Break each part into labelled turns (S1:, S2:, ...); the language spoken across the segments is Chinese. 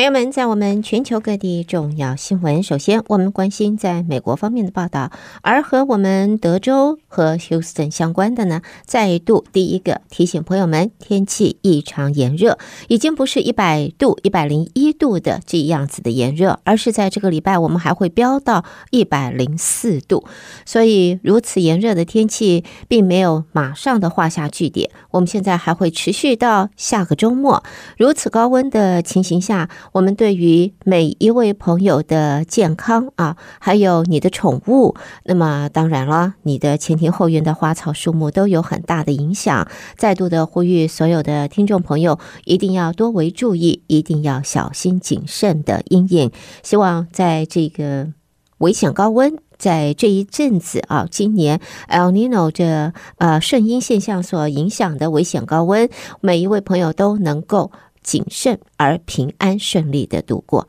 S1: 朋友们，在我们全球各地重要新闻，首先我们关心在美国方面的报道，而和我们德州和休斯顿相关的呢，再度第一个提醒朋友们，天气异常炎热，已经不是一百度、一百零一度的这样子的炎热，而是在这个礼拜我们还会飙到一百零四度，所以如此炎热的天气并没有马上的画下句点，我们现在还会持续到下个周末，如此高温的情形下。我们对于每一位朋友的健康啊，还有你的宠物，那么当然了，你的前庭后院的花草树木都有很大的影响。再度的呼吁所有的听众朋友，一定要多为注意，一定要小心谨慎的阴影。希望在这个危险高温，在这一阵子啊，今年 El Nino 这呃顺阴现象所影响的危险高温，每一位朋友都能够。谨慎而平安顺利的度过。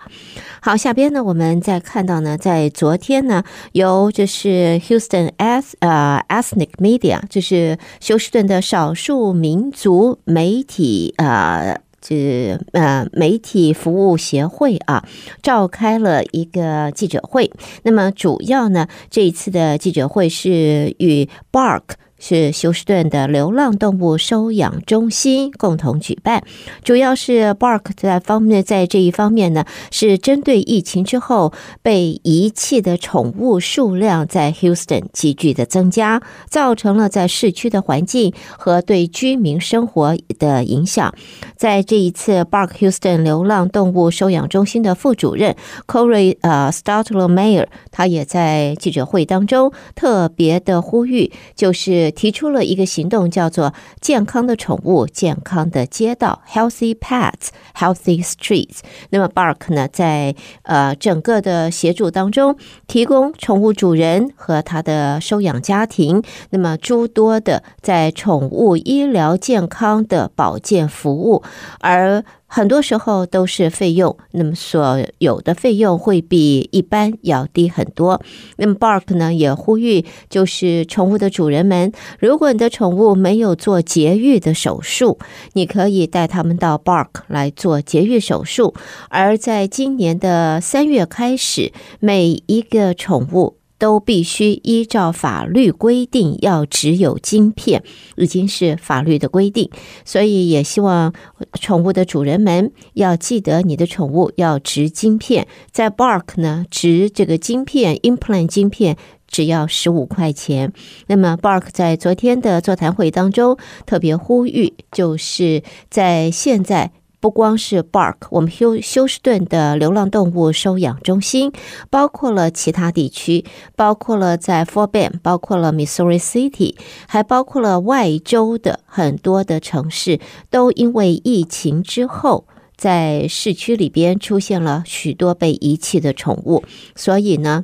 S1: 好，下边呢，我们再看到呢，在昨天呢，由这是 Houston S 呃 Ethnic Media，就是休斯顿的少数民族媒体呃这呃媒体服务协会啊，召开了一个记者会。那么主要呢，这一次的记者会是与 Bark。是休斯顿的流浪动物收养中心共同举办，主要是 Bark 在方面，在这一方面呢，是针对疫情之后被遗弃的宠物数量在 Houston 急剧的增加，造成了在市区的环境和对居民生活的影响。在这一次 Bark Houston 流浪动物收养中心的副主任 Corey 呃 Stottlemyre，他也在记者会当中特别的呼吁，就是。提出了一个行动，叫做“健康的宠物，健康的街道 ”（Healthy Pets, Healthy Streets）。那么，Bark 呢，在呃整个的协助当中，提供宠物主人和他的收养家庭，那么诸多的在宠物医疗健康的保健服务，而。很多时候都是费用，那么所有的费用会比一般要低很多。那么 Bark 呢也呼吁，就是宠物的主人们，如果你的宠物没有做节育的手术，你可以带他们到 Bark 来做节育手术。而在今年的三月开始，每一个宠物。都必须依照法律规定要植有晶片，已经是法律的规定，所以也希望宠物的主人们要记得，你的宠物要植晶片。在 Bark 呢，植这个晶片 implant 晶片只要十五块钱。那么 Bark 在昨天的座谈会当中特别呼吁，就是在现在。不光是 Bark，我们休休斯顿的流浪动物收养中心，包括了其他地区，包括了在 Fort Bend，包括了 Missouri City，还包括了外州的很多的城市，都因为疫情之后，在市区里边出现了许多被遗弃的宠物，所以呢，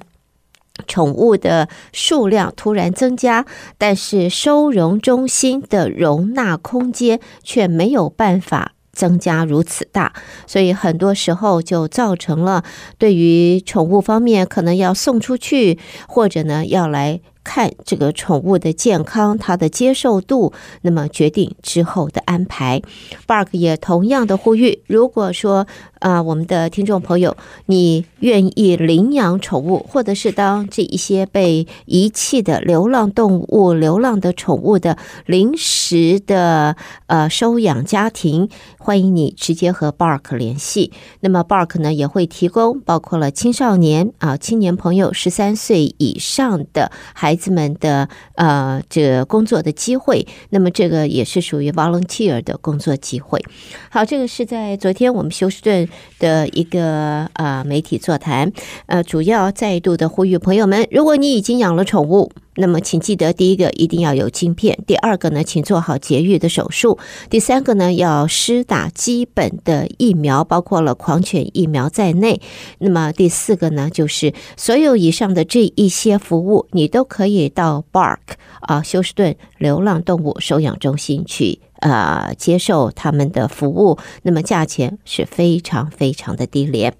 S1: 宠物的数量突然增加，但是收容中心的容纳空间却没有办法。增加如此大，所以很多时候就造成了对于宠物方面可能要送出去，或者呢要来看这个宠物的健康，它的接受度，那么决定之后的安排。Bark 也同样的呼吁，如果说。啊，我们的听众朋友，你愿意领养宠物，或者是当这一些被遗弃的流浪动物、流浪的宠物的临时的呃收养家庭，欢迎你直接和 Bark 联系。那么 Bark 呢也会提供包括了青少年啊、青年朋友、十三岁以上的孩子们的呃这个工作的机会。那么这个也是属于 volunteer 的工作机会。好，这个是在昨天我们休斯顿。的一个呃媒体座谈，呃，主要再度的呼吁朋友们，如果你已经养了宠物，那么请记得第一个一定要有晶片，第二个呢，请做好节育的手术，第三个呢，要施打基本的疫苗，包括了狂犬疫苗在内。那么第四个呢，就是所有以上的这一些服务，你都可以到 Bark 啊休斯顿流浪动物收养中心去。呃，接受他们的服务，那么价钱是非常非常的低廉。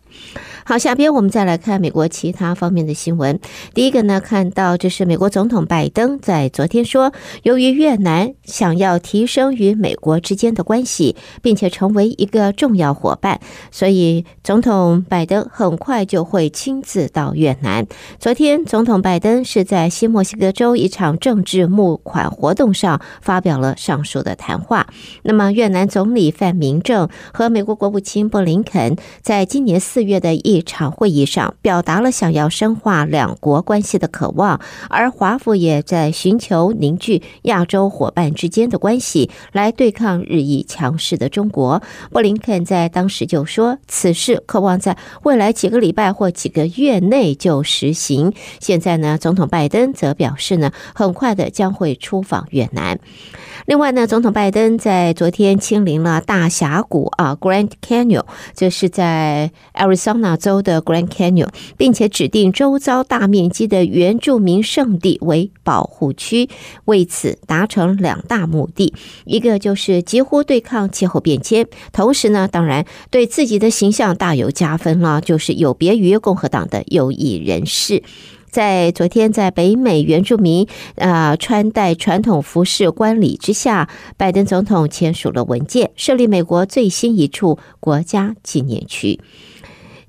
S1: 好，下边我们再来看美国其他方面的新闻。第一个呢，看到这是美国总统拜登在昨天说，由于越南想要提升与美国之间的关系，并且成为一个重要伙伴，所以总统拜登很快就会亲自到越南。昨天，总统拜登是在新墨西哥州一场政治募款活动上发表了上述的谈话。那么，越南总理范明政和美国国务卿布林肯在今年四月月的一场会议上表达了想要深化两国关系的渴望，而华府也在寻求凝聚亚洲伙伴之间的关系，来对抗日益强势的中国。布林肯在当时就说，此事渴望在未来几个礼拜或几个月内就实行。现在呢，总统拜登则表示呢，很快的将会出访越南。另外呢，总统拜登在昨天亲临了大峡谷啊，Grand Canyon，这是在 Arizona 州的 Grand Canyon，并且指定周遭大面积的原住民圣地为保护区，为此达成两大目的，一个就是几乎对抗气候变迁，同时呢，当然对自己的形象大有加分了，就是有别于共和党的右翼人士。在昨天，在北美原住民啊穿戴传统服饰观礼之下，拜登总统签署了文件，设立美国最新一处国家纪念区。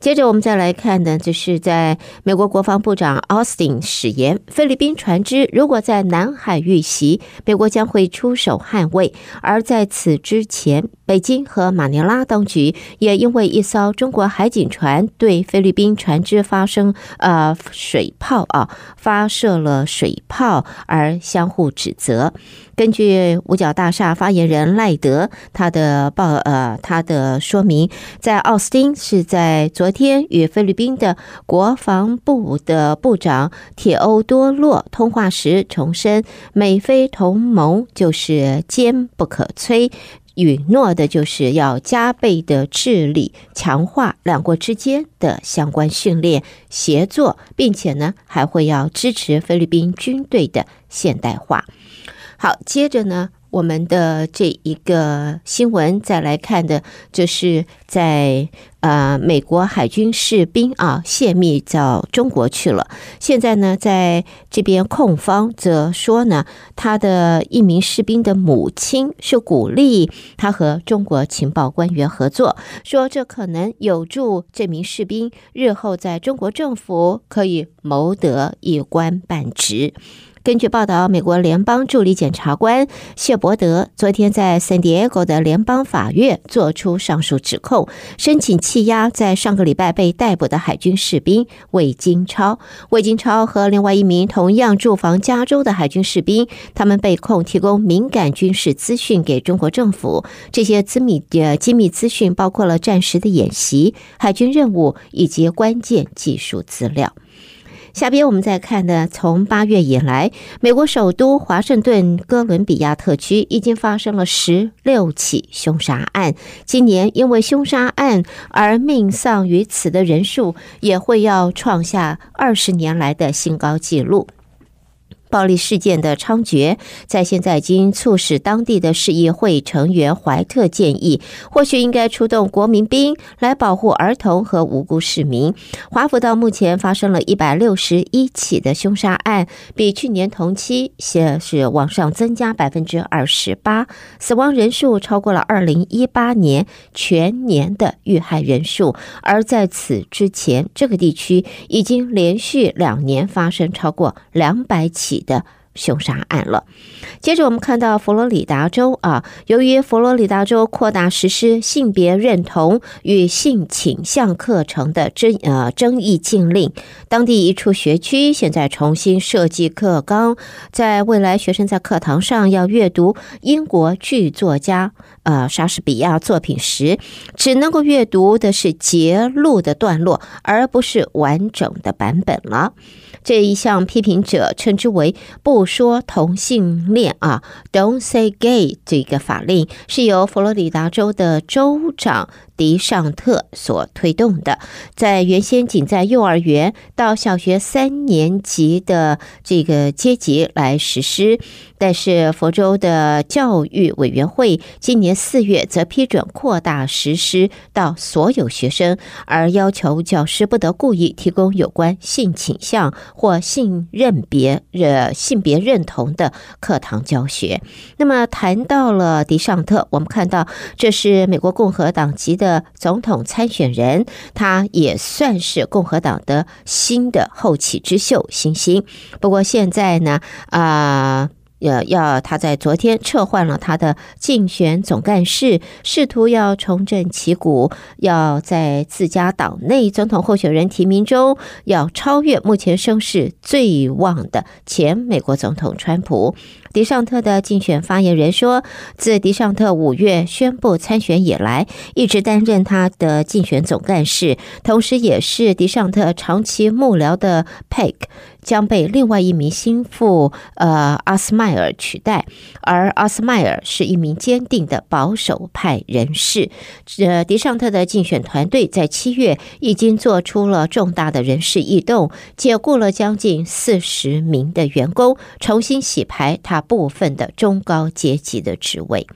S1: 接着我们再来看呢，就是在美国国防部长奥斯汀誓言，菲律宾船只如果在南海遇袭，美国将会出手捍卫。而在此之前，北京和马尼拉当局也因为一艘中国海警船对菲律宾船只发生呃水炮啊发射了水炮而相互指责。根据五角大厦发言人赖德他的报呃他的说明，在奥斯汀是在昨昨天与菲律宾的国防部的部长铁欧多洛通话时重申，美菲同盟就是坚不可摧，允诺的就是要加倍的致力强化两国之间的相关训练协作，并且呢还会要支持菲律宾军队的现代化。好，接着呢，我们的这一个新闻再来看的，就是在呃美国海军士兵啊泄密到中国去了。现在呢，在这边控方则说呢，他的一名士兵的母亲是鼓励他和中国情报官员合作，说这可能有助这名士兵日后在中国政府可以谋得一官半职。根据报道，美国联邦助理检察官谢伯德昨天在圣地亚哥的联邦法院作出上述指控，申请羁押在上个礼拜被逮捕的海军士兵魏金超。魏金超和另外一名同样驻防加州的海军士兵，他们被控提供敏感军事资讯给中国政府。这些机密的机密资讯包括了战时的演习、海军任务以及关键技术资料。下边我们再看的，从八月以来，美国首都华盛顿哥伦比亚特区已经发生了十六起凶杀案。今年因为凶杀案而命丧于此的人数，也会要创下二十年来的新高纪录。暴力事件的猖獗，在现在已经促使当地的市议会成员怀特建议，或许应该出动国民兵来保护儿童和无辜市民。华府到目前发生了一百六十一起的凶杀案，比去年同期先是往上增加百分之二十八，死亡人数超过了二零一八年全年的遇害人数。而在此之前，这个地区已经连续两年发生超过两百起的凶杀案了。接着，我们看到佛罗里达州啊，由于佛罗里达州扩大实施性别认同与性倾向课程的争呃争议禁令，当地一处学区现在重新设计课纲，在未来学生在课堂上要阅读英国剧作家呃莎士比亚作品时，只能够阅读的是节录的段落，而不是完整的版本了。这一项批评者称之为“不说同性恋”啊，“Don't say gay” 这个法令是由佛罗里达州的州长迪尚特所推动的，在原先仅在幼儿园到小学三年级的这个阶级来实施，但是佛州的教育委员会今年四月则批准扩大实施到所有学生，而要求教师不得故意提供有关性倾向或性认别、呃性别认同的课堂教学。那么谈到了迪尚特，我们看到这是美国共和党籍的。的总统参选人，他也算是共和党的新的后起之秀新星。不过现在呢，啊、呃，要要他在昨天撤换了他的竞选总干事，试图要重振旗鼓，要在自家党内总统候选人提名中要超越目前声势最旺的前美国总统川普。迪尚特的竞选发言人说，自迪尚特五月宣布参选以来，一直担任他的竞选总干事，同时也是迪尚特长期幕僚的 Peg 将被另外一名心腹呃阿斯麦尔取代，而阿斯麦尔是一名坚定的保守派人士。呃，迪尚特的竞选团队在七月已经做出了重大的人事异动，解雇了将近四十名的员工，重新洗牌他部分的中高阶级的职位。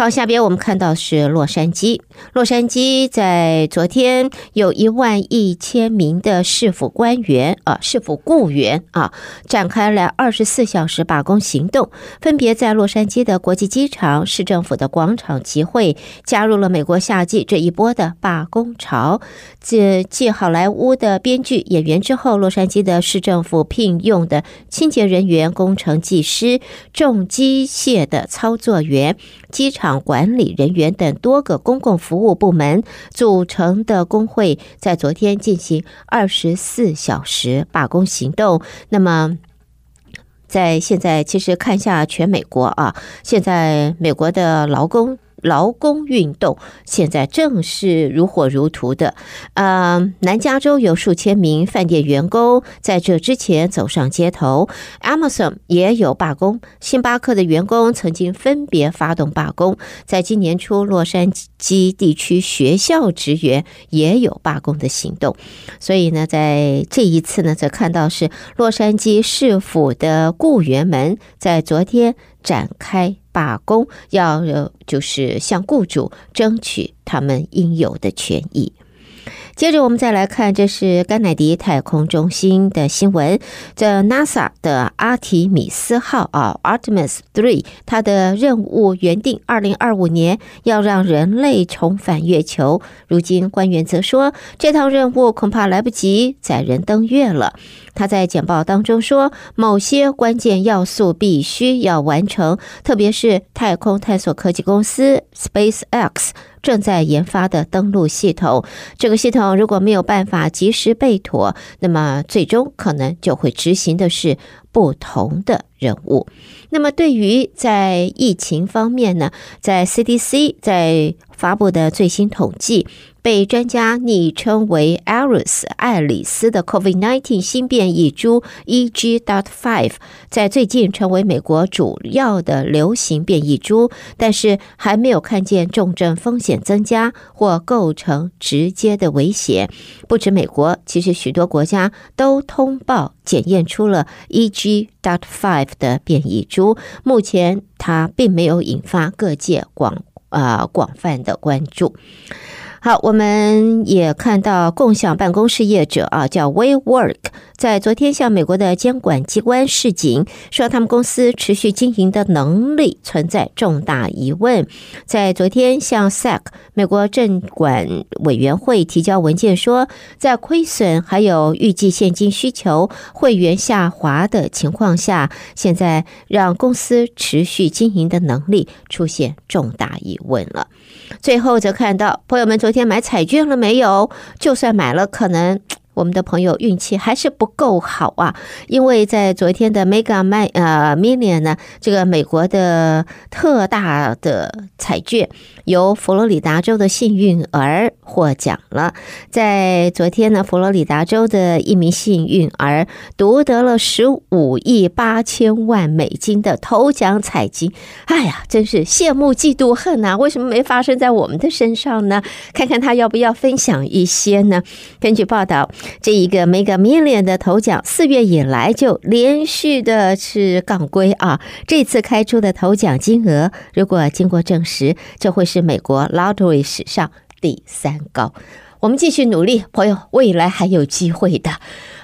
S1: 好，下边我们看到是洛杉矶。洛杉矶在昨天有一万一千名的市府官员啊，市府雇员啊，展开了二十四小时罢工行动，分别在洛杉矶的国际机场、市政府的广场集会，加入了美国夏季这一波的罢工潮。继继好莱坞的编剧、演员之后，洛杉矶的市政府聘用的清洁人员、工程技师、重机械的操作员、机场。管理人员等多个公共服务部门组成的工会，在昨天进行二十四小时罢工行动。那么，在现在，其实看一下全美国啊，现在美国的劳工。劳工运动现在正是如火如荼的。呃，南加州有数千名饭店员工在这之前走上街头，Amazon 也有罢工，星巴克的员工曾经分别发动罢工。在今年初，洛杉矶地区学校职员也有罢工的行动。所以呢，在这一次呢，则看到是洛杉矶市府的雇员们在昨天展开。罢工要就是向雇主争取他们应有的权益。接着我们再来看，这是甘乃迪太空中心的新闻。这 NASA 的阿提米斯号啊，Artemis Three，它的任务原定二零二五年要让人类重返月球，如今官员则说，这趟任务恐怕来不及载人登月了。他在简报当中说，某些关键要素必须要完成，特别是太空探索科技公司 SpaceX。正在研发的登录系统，这个系统如果没有办法及时备妥，那么最终可能就会执行的是不同的任务。那么对于在疫情方面呢，在 CDC 在发布的最新统计。被专家昵称为 Aris 爱丽丝的 COVID-19 新变异株 EG.5，在最近成为美国主要的流行变异株，但是还没有看见重症风险增加或构成直接的威胁。不止美国，其实许多国家都通报检验出了 EG.5 的变异株。目前它并没有引发各界广啊、广泛的关注。好，我们也看到共享办公室业者啊，叫 WeWork，在昨天向美国的监管机关示警，说他们公司持续经营的能力存在重大疑问。在昨天向 SEC 美国证管委员会提交文件说，在亏损还有预计现金需求、会员下滑的情况下，现在让公司持续经营的能力出现重大疑问了。最后则看到朋友们昨天买彩券了没有？就算买了，可能我们的朋友运气还是不够好啊！因为在昨天的 Mega 麦呃 Million 呢，这个美国的特大的彩券，由佛罗里达州的幸运儿获奖了。在昨天呢，佛罗里达州的一名幸运儿夺得了十五亿八千万美金的头奖彩金。哎呀，真是羡慕嫉妒恨呐！为什么没发生在我们的身上呢？看看他要不要分享一些呢？根据报道，这一个 Mega Million 的头奖，四月以来就连续的是杠龟啊！这次开出的头奖金额，如果经过证实，这会是美国 Lottery 史上第三高。我们继续努力，朋友，未来还有机会的。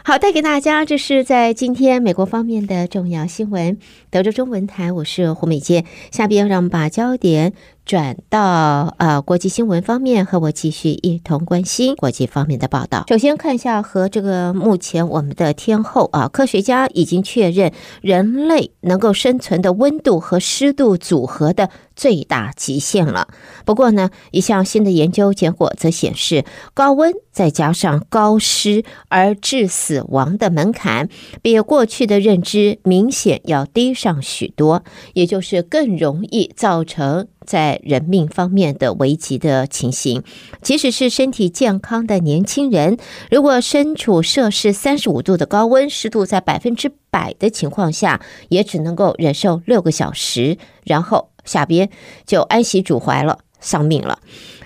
S1: 好，带给大家，这是在今天美国方面的重要新闻。德州中文台，我是胡美健。下边让我们把焦点转到呃国际新闻方面，和我继续一同关心国际方面的报道。首先看一下和这个目前我们的天后啊，科学家已经确认人类能够生存的温度和湿度组合的最大极限了。不过呢，一项新的研究结果则显示，高温再加上高湿而致。死亡的门槛比过去的认知明显要低上许多，也就是更容易造成在人命方面的危急的情形。即使是身体健康的年轻人，如果身处摄氏三十五度的高温，湿度在百分之百的情况下，也只能够忍受六个小时，然后下边就安息主怀了，丧命了。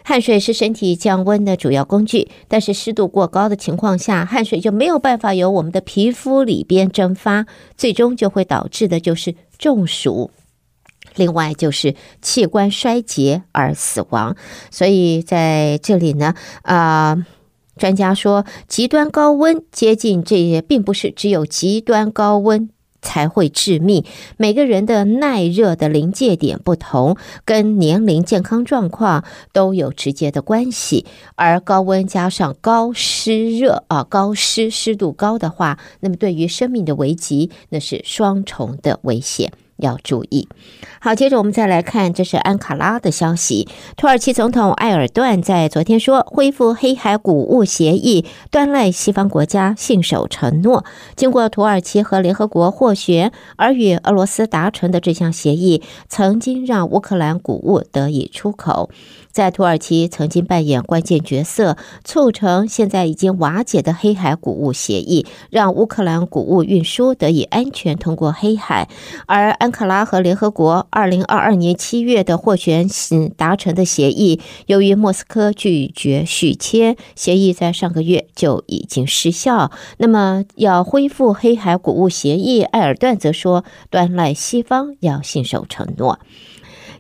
S1: 汗水是身体降温的主要工具，但是湿度过高的情况下，汗水就没有办法由我们的皮肤里边蒸发，最终就会导致的就是中暑，另外就是器官衰竭而死亡。所以在这里呢，啊、专家说，极端高温接近这些，并不是只有极端高温。才会致命。每个人的耐热的临界点不同，跟年龄、健康状况都有直接的关系。而高温加上高湿热啊，高湿湿度高的话，那么对于生命的危机，那是双重的危险。要注意。好，接着我们再来看，这是安卡拉的消息。土耳其总统埃尔段在昨天说，恢复黑海谷物协议，端赖西方国家信守承诺。经过土耳其和联合国斡旋，而与俄罗斯达成的这项协议，曾经让乌克兰谷物得以出口。在土耳其曾经扮演关键角色，促成现在已经瓦解的黑海谷物协议，让乌克兰谷物运输得以安全通过黑海。而安卡拉和联合国二零二二年七月的斡旋达成的协议，由于莫斯科拒绝续签，协议在上个月就已经失效。那么要恢复黑海谷物协议，埃尔段则说，端赖西方要信守承诺。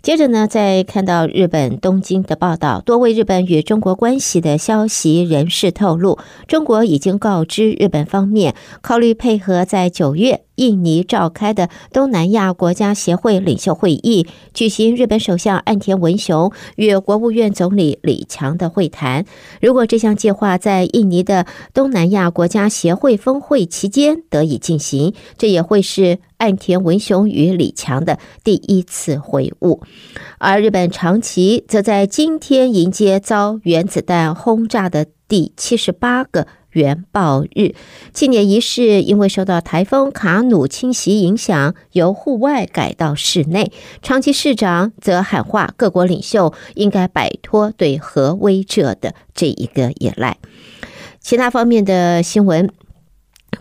S1: 接着呢，再看到日本东京的报道，多位日本与中国关系的消息人士透露，中国已经告知日本方面，考虑配合在九月。印尼召开的东南亚国家协会领袖会议，举行日本首相岸田文雄与国务院总理李强的会谈。如果这项计划在印尼的东南亚国家协会峰会期间得以进行，这也会是岸田文雄与李强的第一次会晤。而日本长崎则在今天迎接遭原子弹轰炸的第七十八个。原爆日纪念仪式因为受到台风卡努侵袭影响，由户外改到室内。长崎市长则喊话各国领袖应该摆脱对核威慑的这一个依赖。其他方面的新闻。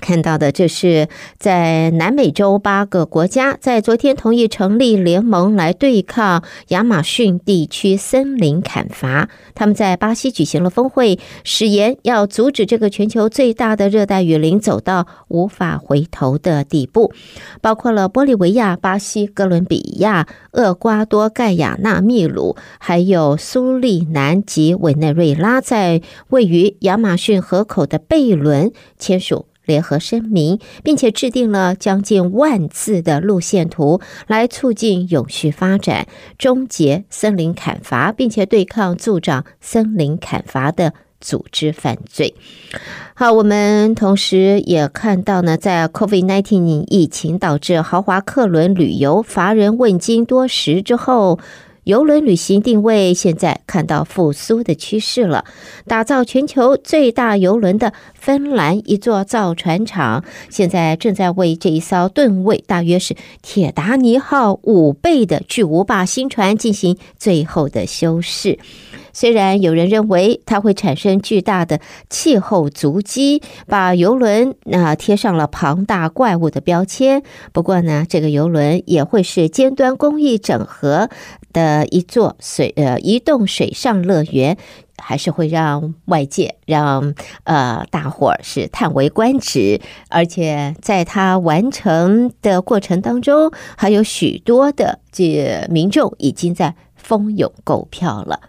S1: 看到的，这是在南美洲八个国家在昨天同意成立联盟来对抗亚马逊地区森林砍伐。他们在巴西举行了峰会，誓言要阻止这个全球最大的热带雨林走到无法回头的地步。包括了玻利维亚、巴西、哥伦比亚、厄瓜多、盖亚那、秘鲁，还有苏利南及委内瑞拉，在位于亚马逊河口的贝伦签署。联合声明，并且制定了将近万字的路线图，来促进永续发展，终结森林砍伐，并且对抗助长森林砍伐的组织犯罪。好，我们同时也看到呢，在 COVID-19 疫情导致豪华客轮旅游乏人问津多时之后。邮轮旅行定位现在看到复苏的趋势了。打造全球最大邮轮的芬兰一座造船厂，现在正在为这一艘吨位大约是铁达尼号五倍的巨无霸新船进行最后的修饰。虽然有人认为它会产生巨大的气候足迹，把游轮那贴上了庞大怪物的标签，不过呢，这个游轮也会是尖端工艺整合的一座水呃移动水上乐园。还是会让外界让呃大伙儿是叹为观止，而且在它完成的过程当中，还有许多的这民众已经在蜂拥购票了。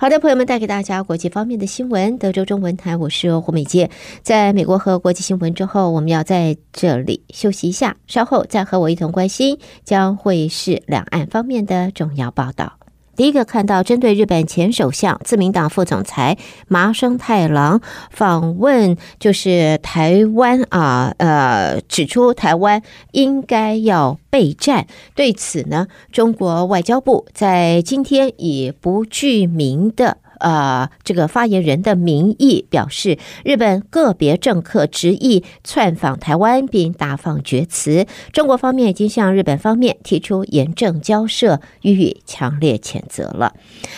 S1: 好的，朋友们，带给大家国际方面的新闻。德州中文台，我是胡美杰。在美国和国际新闻之后，我们要在这里休息一下，稍后再和我一同关心将会是两岸方面的重要报道。第一个看到，针对日本前首相、自民党副总裁麻生太郎访问，就是台湾啊，呃，指出台湾应该要备战。对此呢，中国外交部在今天以不具名的。呃，这个发言人的名义表示，日本个别政客执意窜访台湾并大放厥词，中国方面已经向日本方面提出严正交涉，予以强烈谴责了。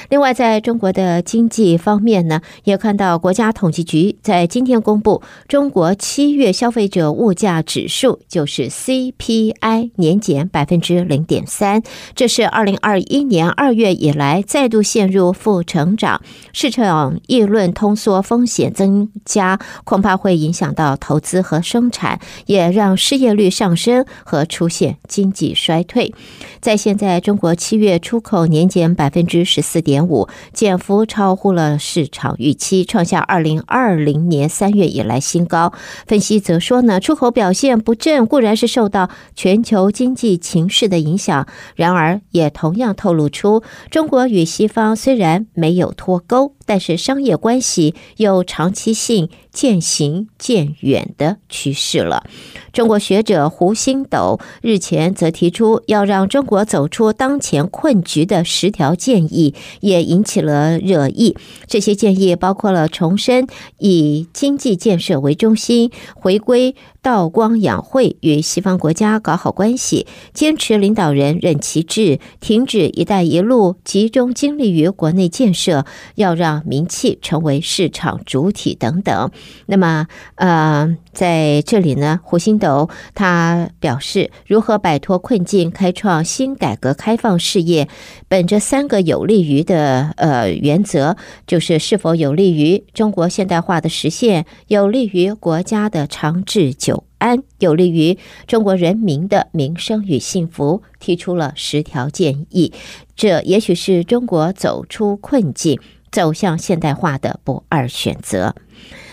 S1: 另外，在中国的经济方面呢，也看到国家统计局在今天公布中国七月消费者物价指数，就是 CPI 年减百分之零点三，这是二零二一年二月以来再度陷入负成长。市场议论通缩风险增加，恐怕会影响到投资和生产，也让失业率上升和出现经济衰退。在现在，中国七月出口年减百分之十四点五，减幅超乎了市场预期，创下二零二零年三月以来新高。分析则说呢，出口表现不振固然是受到全球经济情势的影响，然而也同样透露出中国与西方虽然没有脱 cốc. 但是商业关系有长期性渐行渐远的趋势了。中国学者胡星斗日前则提出要让中国走出当前困局的十条建议，也引起了热议。这些建议包括了重申以经济建设为中心，回归道光养晦，与西方国家搞好关系，坚持领导人任其制，停止“一带一路”，集中精力于国内建设，要让名气成为市场主体等等。那么，呃，在这里呢，胡星。斗他表示，如何摆脱困境，开创新改革开放事业，本着三个有利于的呃原则，就是是否有利于中国现代化的实现，有利于国家的长治久安，有利于中国人民的民生与幸福，提出了十条建议。这也许是中国走出困境、走向现代化的不二选择。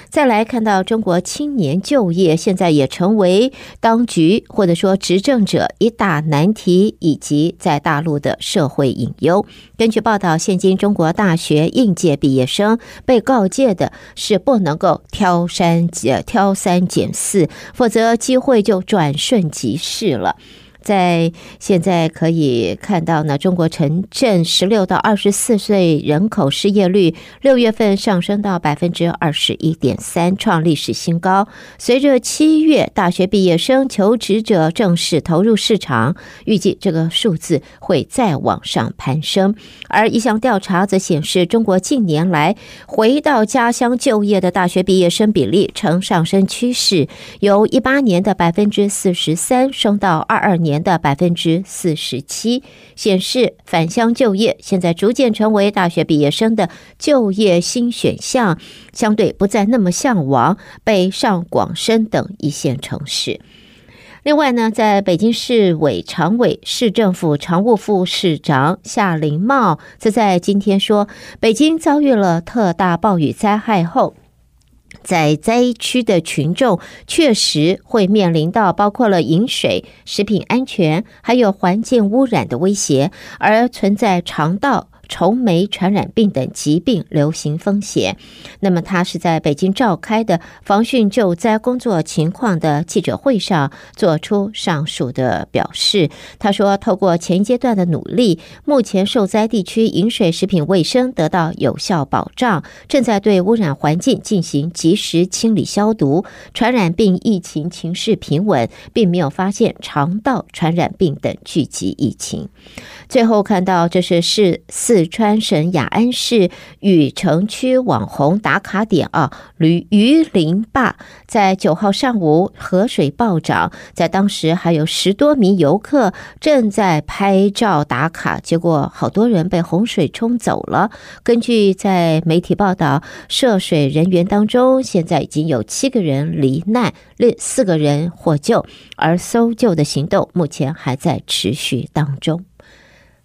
S1: 再来看到中国青年就业，现在也成为当局或者说执政者一大难题，以及在大陆的社会隐忧。根据报道，现今中国大学应届毕业生被告诫的是不能够挑三拣挑三拣四，否则机会就转瞬即逝了。在现在可以看到呢，中国城镇十六到二十四岁人口失业率六月份上升到百分之二十一点三，创历史新高。随着七月大学毕业生求职者正式投入市场，预计这个数字会再往上攀升。而一项调查则显示，中国近年来回到家乡就业的大学毕业生比例呈上升趋势，由一八年的百分之四十三升到二二年。年的百分之四十七显示，返乡就业现在逐渐成为大学毕业生的就业新选项，相对不再那么向往北上广深等一线城市。另外呢，在北京市委常委、市政府常务副市长夏林茂则在今天说，北京遭遇了特大暴雨灾害后。在灾区的群众确实会面临到包括了饮水、食品安全，还有环境污染的威胁，而存在肠道。虫媒传染病等疾病流行风险。那么，他是在北京召开的防汛救灾工作情况的记者会上做出上述的表示。他说：“透过前阶段的努力，目前受灾地区饮水、食品卫生得到有效保障，正在对污染环境进行及时清理消毒，传染病疫情情势平稳，并没有发现肠道传染病等聚集疫情。”最后看到，这是市四。四川省雅安市禹城区网红打卡点啊，鱼鱼鳞坝，在九号上午河水暴涨，在当时还有十多名游客正在拍照打卡，结果好多人被洪水冲走了。根据在媒体报道，涉水人员当中现在已经有七个人罹难，另四个人获救，而搜救的行动目前还在持续当中。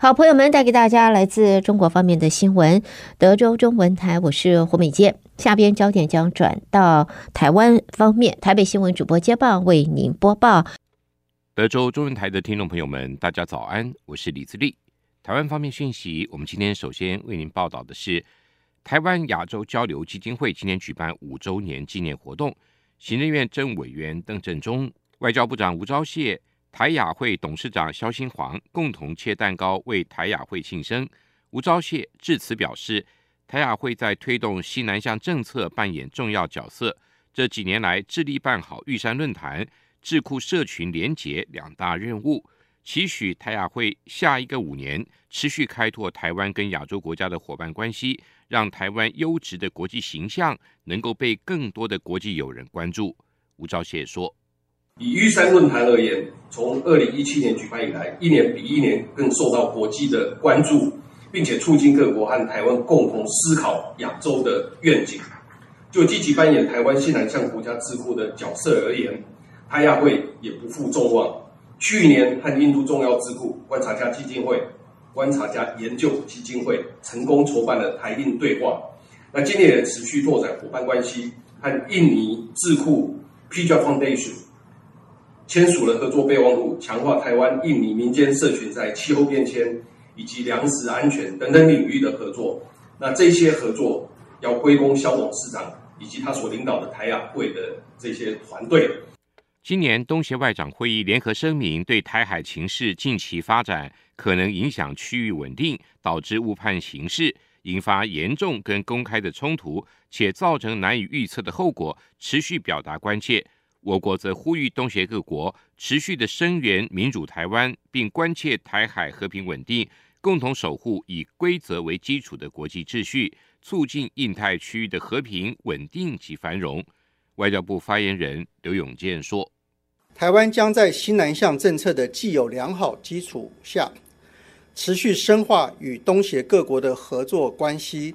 S1: 好，朋友们，带给大家来自中国方面的新闻。德州中文台，我是胡美健。下边焦点将转到台湾方面，台北新闻主播接棒为您播报。
S2: 德州中文台的听众朋友们，大家早安，我是李自立。台湾方面讯息，我们今天首先为您报道的是，台湾亚洲交流基金会今天举办五周年纪念活动，行政院政委员邓振中、外交部长吴钊燮。台亚会董事长萧新煌共同切蛋糕为台亚会庆生。吴钊燮致辞表示，台亚会在推动西南向政策扮演重要角色。这几年来致力办好玉山论坛、智库社群联结两大任务，期许台亚会下一个五年持续开拓台湾跟亚洲国家的伙伴关系，让台湾优质的国际形象能够被更多的国际友人关注。吴钊燮说。
S3: 以玉山论坛而言，从二零一七年举办以来，一年比一年更受到国际的关注，并且促进各国和台湾共同思考亚洲的愿景。就积极扮演台湾西南向国家智库的角色而言，台亚会也不负众望。去年和印度重要智库观察家基金会、观察家研究基金会成功筹办了台印对话。那今年也持续拓展伙伴关系，和印尼智库 p j Foundation。签署了合作备忘录，强化台湾印尼民间社群在气候变迁以及粮食安全等等领域的合作。那这些合作要归功萧董事长以及他所领导的台亚会的这些团队。
S2: 今年东协外长会议联合声明对台海情势近期发展可能影响区域稳定，导致误判形势，引发严重跟公开的冲突，且造成难以预测的后果，持续表达关切。我国则呼吁东协各国持续的声援民主台湾，并关切台海和平稳定，共同守护以规则为基础的国际秩序，促进印太区域的和平稳定及繁荣。外交部发言人刘永健说：“
S4: 台湾将在新南向政策的既有良好基础下，持续深化与东协各国的合作关系。”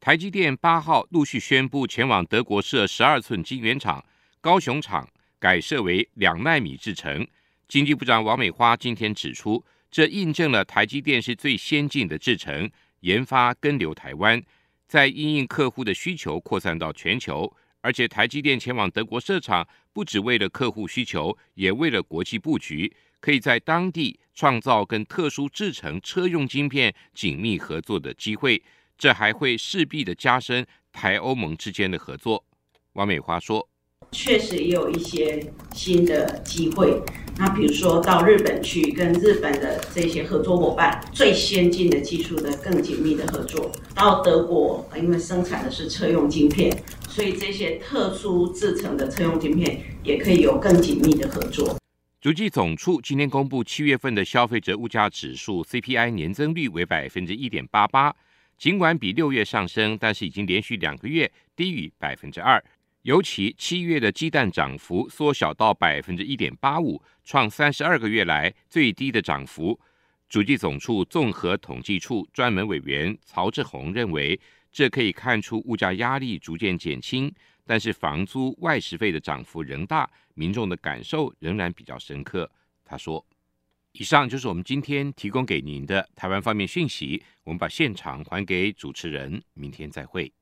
S2: 台积电八号陆续宣布前往德国设十二寸晶圆厂。高雄厂改设为两纳米制程，经济部长王美花今天指出，这印证了台积电是最先进的制程研发跟留台湾，在因应客户的需求扩散到全球，而且台积电前往德国设厂，不只为了客户需求，也为了国际布局，可以在当地创造跟特殊制程车用晶片紧密合作的机会，这还会势必的加深台欧盟之间的合作。王美花说。
S5: 确实也有一些新的机会，那比如说到日本去跟日本的这些合作伙伴，最先进的技术的更紧密的合作；到德国，因为生产的是车用晶片，所以这些特殊制成的车用晶片也可以有更紧密的合作。
S2: 足迹总处今天公布七月份的消费者物价指数 CPI 年增率为百分之一点八八，尽管比六月上升，但是已经连续两个月低于百分之二。尤其七月的鸡蛋涨幅缩小到百分之一点八五，创三十二个月来最低的涨幅。主计总处综合统计处专门委员曹志宏认为，这可以看出物价压力逐渐减轻，但是房租外食费的涨幅仍大，民众的感受仍然比较深刻。他说：“以上就是我们今天提供给您的台湾方面讯息，我们把现场还给主持人，明天再会。”